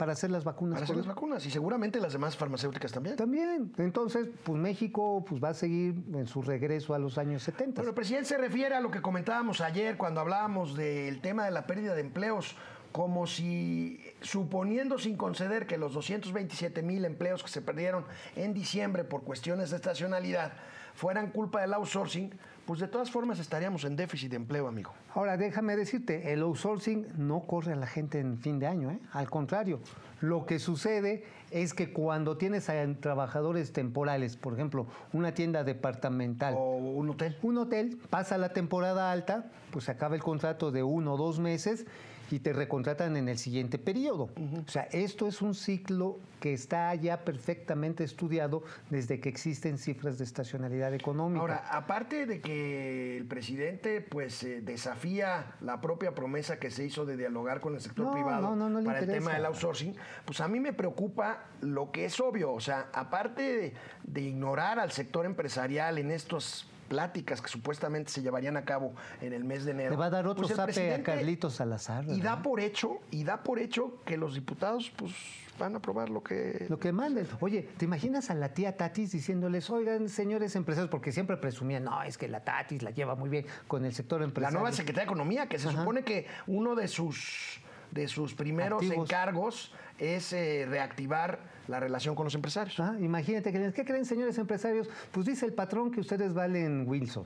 para hacer las vacunas. Para hacer las vacunas y seguramente las demás farmacéuticas también. también. Entonces, pues México pues, va a seguir en su regreso a los años 70. Bueno, el presidente se refiere a lo que comentábamos ayer cuando hablábamos del tema de la pérdida de empleos, como si, suponiendo sin conceder que los 227 mil empleos que se perdieron en diciembre por cuestiones de estacionalidad fueran culpa del outsourcing, pues de todas formas estaríamos en déficit de empleo, amigo. Ahora, déjame decirte, el outsourcing no corre a la gente en fin de año, ¿eh? Al contrario, lo que sucede es que cuando tienes a trabajadores temporales, por ejemplo, una tienda departamental, O un hotel. un hotel, pasa la temporada alta, pues se acaba el contrato de uno o dos meses y te recontratan en el siguiente periodo. O sea, esto es un ciclo que está ya perfectamente estudiado desde que existen cifras de estacionalidad económica. Ahora, aparte de que el presidente pues eh, desafía la propia promesa que se hizo de dialogar con el sector No, privado no, no, para el tema del outsourcing, pues a mí me preocupa lo que es obvio, o sea, aparte de, de ignorar al sector empresarial en estas pláticas que supuestamente se llevarían a cabo en el mes de enero. Le va a dar otro pues zape a Carlitos Salazar. Y da por hecho, y da por hecho que los diputados pues van a aprobar lo que Lo que manden. Oye, ¿te imaginas a la tía Tatis diciéndoles, oigan, señores empresarios, porque siempre presumían, no, es que la Tatis la lleva muy bien con el sector La empresarial. nueva secretaria de Economía, que se Ajá. supone que uno de sus de sus primeros Activos. encargos es eh, reactivar la relación con los empresarios. Ah, imagínate, que- ¿qué creen, señores empresarios? Pues dice el patrón que ustedes valen Wilson.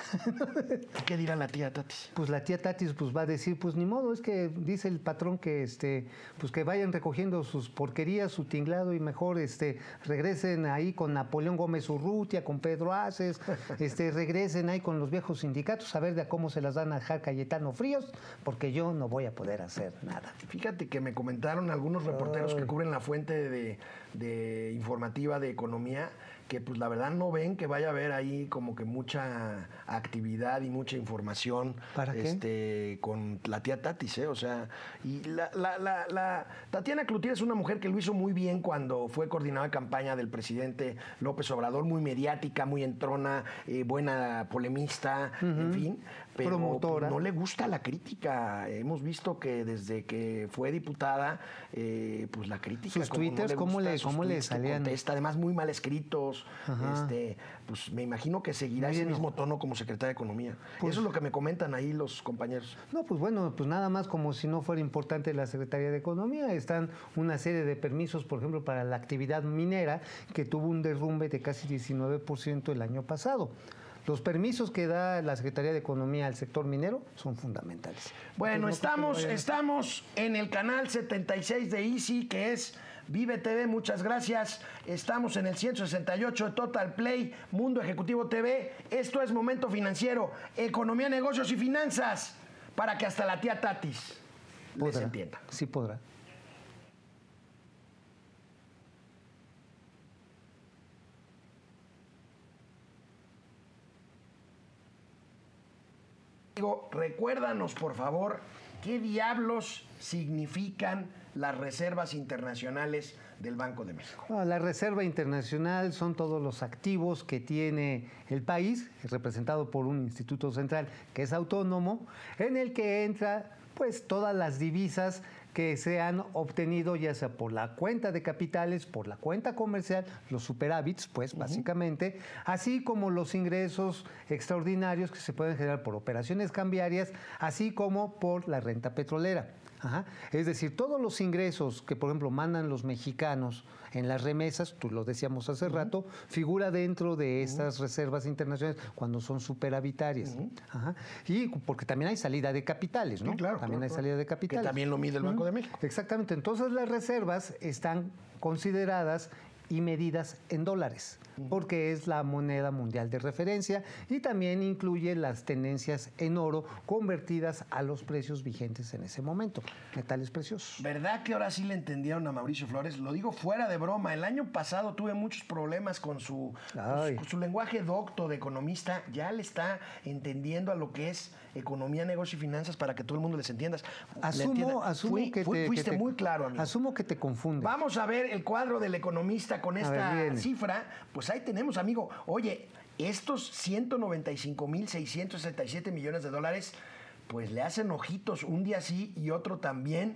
[LAUGHS] ¿Qué dirá la tía Tatis? Pues la tía Tatis pues va a decir, pues ni modo, es que dice el patrón que este, pues que vayan recogiendo sus porquerías, su tinglado y mejor este regresen ahí con Napoleón Gómez Urrutia, con Pedro Aces, [LAUGHS] este regresen ahí con los viejos sindicatos a ver de a cómo se las dan a dejar Cayetano Fríos, porque yo no voy a poder hacer nada. Fíjate que me comentaron algunos reporteros que cubren la fuente de, de informativa de economía que pues la verdad no ven que vaya a haber ahí como que mucha actividad y mucha información ¿Para qué? este con la tía Tatis, ¿eh? o sea, y la, la, la, la- Tatiana Cloutier es una mujer que lo hizo muy bien cuando fue coordinada de campaña del presidente López Obrador, muy mediática, muy entrona, eh, buena polemista, en fin, pero Promotora. no le gusta la crítica. Hemos visto que desde que fue diputada, eh, pues la crítica. Sus como no twitters, ¿cómo le- cómo le tweets salían? contesta, además muy mal escritos. Ajá. Este, pues me imagino que seguirá ese mismo tono como secretaria de Economía. Pues- Eso es lo que me comentan ahí los compañeros. No, pues bueno, pues nada más como si no fuera importante la Secretaría de Economía. Están una serie de permisos, por ejemplo, para la actividad minera, que tuvo un derrumbe de casi 19% el año pasado. Los permisos que da la Secretaría de Economía al sector minero son fundamentales. Bueno, Entonces, no creo estamos, estamos en el canal 76 de Easy, que es Vive TV, muchas gracias. Estamos en el 168 de Total Play, Mundo Ejecutivo TV. Esto es Momento Financiero, Economía, Negocios y Finanzas, para que hasta la tía Tatis les Podrá, entienda. Sí podrá. Digo, recuérdanos, por favor, qué diablos significan las reservas internacionales del Banco de México. No, la Reserva Internacional son todos los activos que tiene el país, representado por un instituto central que es autónomo, en el que entra pues todas las divisas que se han obtenido ya sea por la cuenta de capitales, por la cuenta comercial, los superávits, pues básicamente, así como los ingresos extraordinarios que se pueden generar por operaciones cambiarias, así como por la renta petrolera. Ajá. Es decir, todos los ingresos que, por ejemplo, mandan los mexicanos en las remesas, tú lo decíamos hace rato, figura dentro de estas reservas internacionales cuando son superavitarias. Ajá. Y porque también hay salida de capitales, ¿no? Sí, claro, También claro, hay claro. salida de capitales. Que también lo mide el Banco de México. Exactamente. Entonces las reservas están consideradas y medidas en dólares, porque es la moneda mundial de referencia y también incluye las tenencias en oro convertidas a los precios vigentes en ese momento, metales preciosos. ¿Verdad que ahora sí le entendieron a Mauricio Flores? Lo digo fuera de broma. El año pasado tuve muchos problemas con su, Ay. con su lenguaje docto de economista. Ya le está entendiendo a lo que es economía, negocio y finanzas para que todo el mundo les entienda. le Asumo, entienda. asumo Fui- que, fui- te, fuiste que te- muy claro, amigo. Asumo que te confunde. Vamos a ver el cuadro del economista con esta cifra. Pues ahí tenemos, amigo. Oye, estos 195.667 millones de dólares, pues le hacen ojitos un día sí y otro también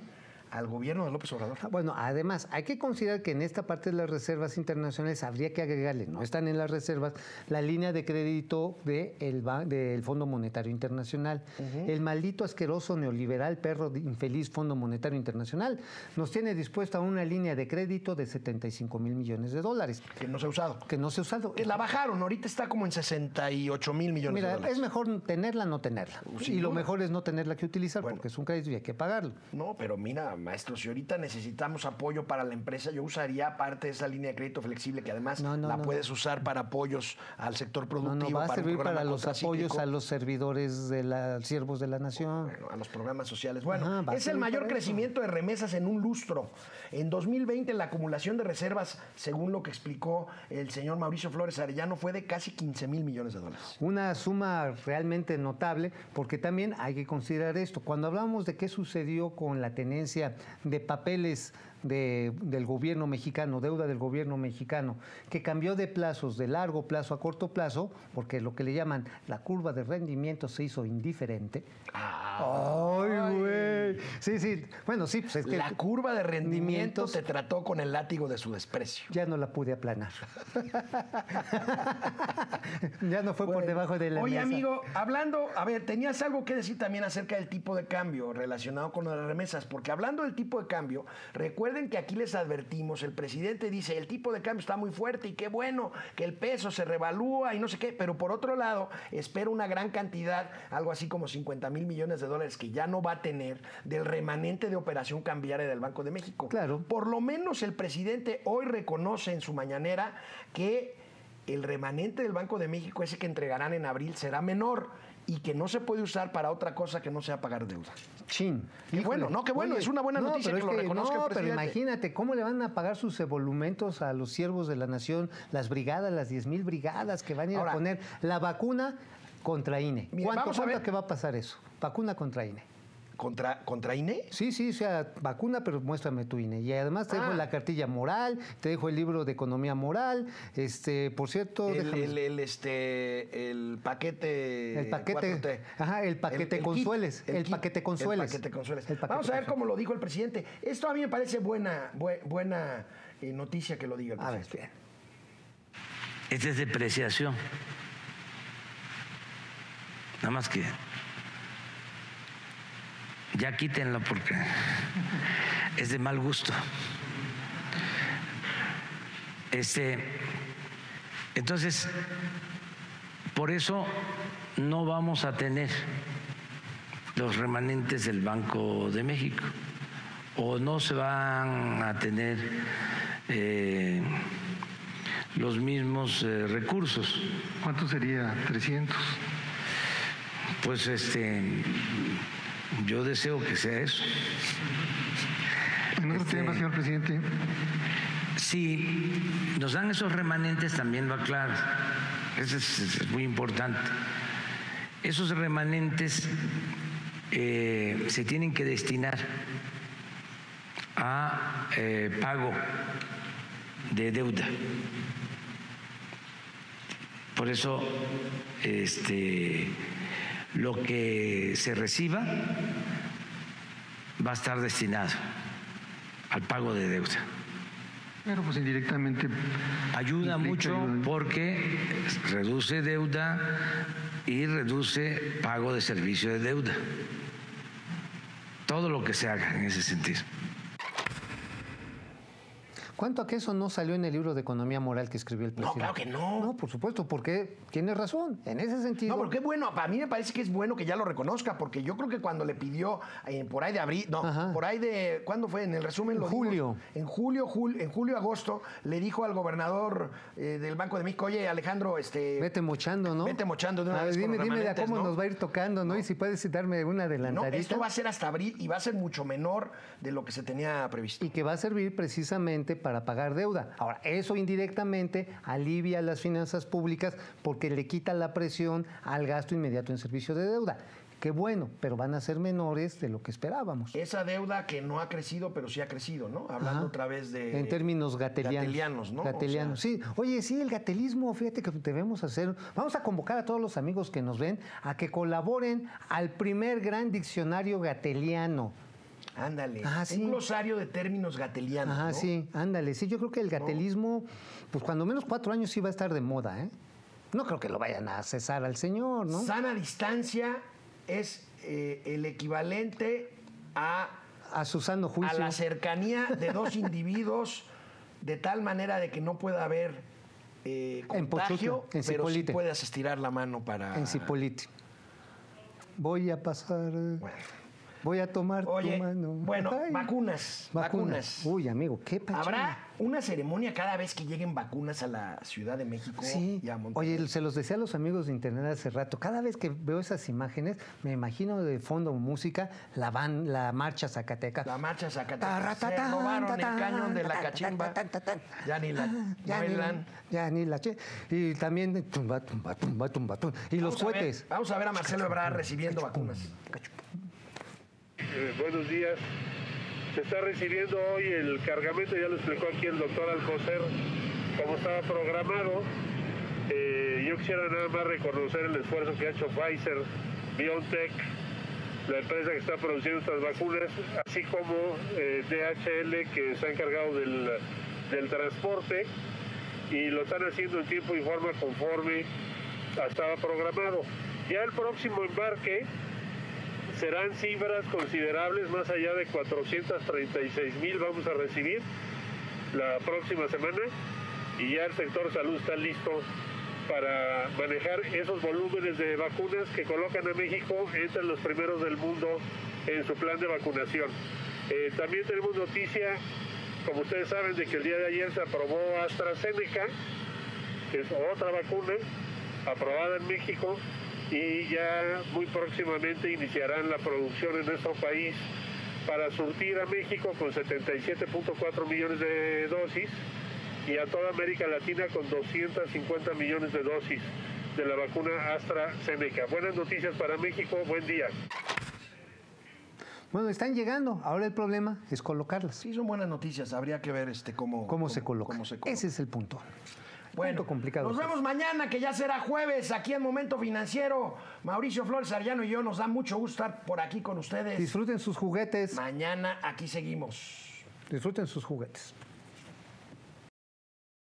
al gobierno de López Obrador. Ah, Bueno, además, hay que considerar que en esta parte de las reservas internacionales habría que agregarle, no están en las reservas, la línea de crédito de el ba- del Fondo Monetario Internacional. El maldito asqueroso neoliberal perro de infeliz Fondo Monetario Internacional nos tiene dispuesta una línea de crédito de 75 mil millones de dólares, Que no se ha usado. que no se ha usado. La bajaron, ahorita está como en 68 mil millones de Mira, dólares. es mejor tenerla no tenerla. Y lo mejor es no tenerla que utilizar Bueno. porque es un crédito y hay que pagarlo. No, pero mira, maestro, si ahorita necesitamos apoyo para la empresa, yo usaría parte de esa línea de crédito flexible que además No, no, la no, puedes usar para apoyos al sector productivo. no, va a para servir para los apoyos a los servidores de la siervos de la nación. Bueno, a los programas sociales. Bueno, Ajá, es el mayor crecimiento de remesas en un lustro. En 2020 la acumulación de reservas, según lo que explicó el señor Mauricio Flores Arellano, fue de casi 15 mil millones de dólares. Una suma realmente notable, porque también hay que considerar esto. Cuando hablamos de qué sucedió con la tenencia de papeles de- del gobierno mexicano, deuda del gobierno mexicano, que cambió de plazos de largo plazo a corto plazo, porque lo que le llaman la curva de rendimiento se hizo indiferente. ¡Ay, güey! Sí, sí. Bueno, sí, pues es que La curva de rendimiento te trató con el látigo de su desprecio. ya no la pude aplanar. [LAUGHS] ya no fue por debajo de la Oye, mesa. amigo, hablando, a ver, tenías algo que decir también acerca del tipo de cambio relacionado con las remesas, porque hablando del tipo de cambio, recuerden que aquí les advertimos, el presidente dice, el tipo de cambio está muy fuerte y qué bueno que el peso se revalúa y no sé qué, pero por otro lado, espera una gran cantidad, algo así como 50 mil millones de dólares que ya no va a tener del remanente de operación cambiaria del Banco de México. Claro. Por lo menos el presidente hoy reconoce en su mañanera que el remanente del Banco de México, ese que entregarán en abril, será menor y que no se puede usar para otra cosa que no sea pagar deuda. Chin. Qué bueno, no, qué bueno, es una buena no, noticia pero que es lo reconozca el No, pero imagínate, ¿cómo le van a pagar sus emolumentos a los siervos de la nación, las brigadas, las 10 mil brigadas que van a ir Ahora- a poner la vacuna contra INE? Mira, ¿Cuánto, vamos a cuánto ver. que va a pasar eso? Vacuna contra INE. ¿Contra, contra INE? Sí, sí, o sea, vacuna, pero muéstrame tu INE. Y además te Ah. dejo la cartilla moral, te dejo el libro de economía moral. Este, por cierto, El, déjame- el- el, este, el paquete. El paquete- 4T. ajá, el paquete Consueles, el paquete Consueles. El paquete Consueles. El paquete Vamos a ver cómo lo dijo el presidente. Esto a mí me parece buena, bue- buena eh, noticia que lo diga el a ver, presidente. bien. Esta es depreciación. Nada más que ya quítenlo porque es de mal gusto. Este, entonces, por eso no vamos a tener los remanentes del Banco de México o no se van a tener eh, los mismos eh, recursos. ¿Cuánto sería? 300. Pues este, yo deseo que sea eso. En otro Este- tema, señor presidente, Si nos dan esos remanentes también va claro. Eso es, es muy importante. Esos remanentes eh, se tienen que destinar a eh, pago de deuda. Por eso, este, lo que se reciba va a estar destinado al pago de deuda. pero pues indirectamente Ayuda mucho ayuda. porque reduce deuda y reduce pago de servicio de deuda. Todo lo que se haga en ese sentido. ¿Cuánto a que eso no salió en el libro de economía moral que escribió el No, presidente? claro que no. No, por supuesto, porque tiene razón. En ese sentido. No, pero qué bueno, para mí me parece que es bueno que ya lo reconozca, porque yo creo que cuando le pidió eh, por ahí de abril, no, Ajá. por ahí de, ¿cuándo fue? En el resumen En lo julio. dimos. En julio, jul- en julio, agosto, le dijo al gobernador eh, del Banco de México, oye, Alejandro, este... Vete mochando, ¿no? Vete mochando de una A ver, vez dime, dime de cómo ¿no? nos va a ir tocando, ¿no? Y si puedes darme una No, adelantadita. esto va a ser hasta abril y va a ser mucho menor de lo que se tenía previsto. y que va a servir precisamente para pagar deuda. Ahora, eso indirectamente alivia las finanzas públicas porque le quita la presión al gasto inmediato en servicio de deuda. Qué bueno, pero van a ser menores de lo que esperábamos. Esa deuda que no ha crecido, pero sí ha crecido, ¿no? Hablando Ajá. otra vez de... En términos gatelianos. Gatelianos, ¿no? Gatelianos, O sea, sí. Oye, sí, el gatelismo, fíjate que debemos hacer. Vamos a convocar a todos los amigos que nos ven a que colaboren al primer gran diccionario gateliano. Ándale. Ah, sí. Un glosario de términos gatelianos. ¿no? sí, ándale. Sí, yo creo que el gatelismo, pues cuando menos cuatro años sí va a estar de moda, ¿eh? No creo que lo vayan a cesar al señor, ¿no? Sana distancia es eh, el equivalente a, A su sano a juicio. la cercanía de dos [LAUGHS] individuos de tal manera de que no pueda haber eh, En contagio, Pochutla, en pero sí puedas estirar la mano para... En Cipolite. Voy a pasar. eh, Bueno. Voy a tomar Oye, tu mano. bueno, Ay. vacunas, vacunas. Uy, amigo, qué pachanga. ¿Habrá una ceremonia cada vez que lleguen vacunas a la Ciudad de México Sí. y a Monterrey? Oye, se los decía a los amigos de internet hace rato. Cada vez que veo esas imágenes, me imagino de fondo música la van, la marcha Zacateca. La marcha. Tarratatán, Se robaron el cañón de la cachimba. Ya ni la Ya ni, bailan. ya ni la che. Y también tumba, tumba, tumba, tumba, tumba. Y los Vamos a ver- cohetes. vamos a ver a Marcelo Ebrard recibiendo vacunas. Eh, buenos días. Se está recibiendo hoy el cargamento, ya lo explicó aquí el doctor Alcocer, como estaba programado. Eh, yo quisiera nada más reconocer el esfuerzo que ha hecho Pfizer, BioNTech, la empresa que está produciendo estas vacunas, así como eh, DHL, que está encargado del, del transporte, y lo están haciendo en tiempo y forma conforme estaba programado. Ya el próximo embarque serán cifras considerables, más allá de 436 mil vamos a recibir la próxima semana y ya el sector salud está listo para manejar esos volúmenes de vacunas que colocan a México entre los primeros del mundo en su plan de vacunación. Eh, también tenemos noticia, como ustedes saben, de que el día de ayer se aprobó AstraZeneca, que es otra vacuna aprobada en México y ya muy próximamente iniciarán la producción en nuestro país para surtir a México con 77.4 millones de dosis y a toda América Latina con 250 millones de dosis de la vacuna AstraZeneca. Buenas noticias para México, buen día. Bueno, están llegando. Ahora el problema es colocarlas. Sí, son buenas noticias. Habría que ver este cómo, ¿Cómo, se coloca? cómo se coloca. Ese es el punto. Bueno, Punto complicado. nos vemos mañana, que ya será jueves, aquí en Momento Financiero. Mauricio Flores Arellano y yo nos da mucho gusto estar por aquí con ustedes. Disfruten sus juguetes. Mañana aquí seguimos. Disfruten sus juguetes.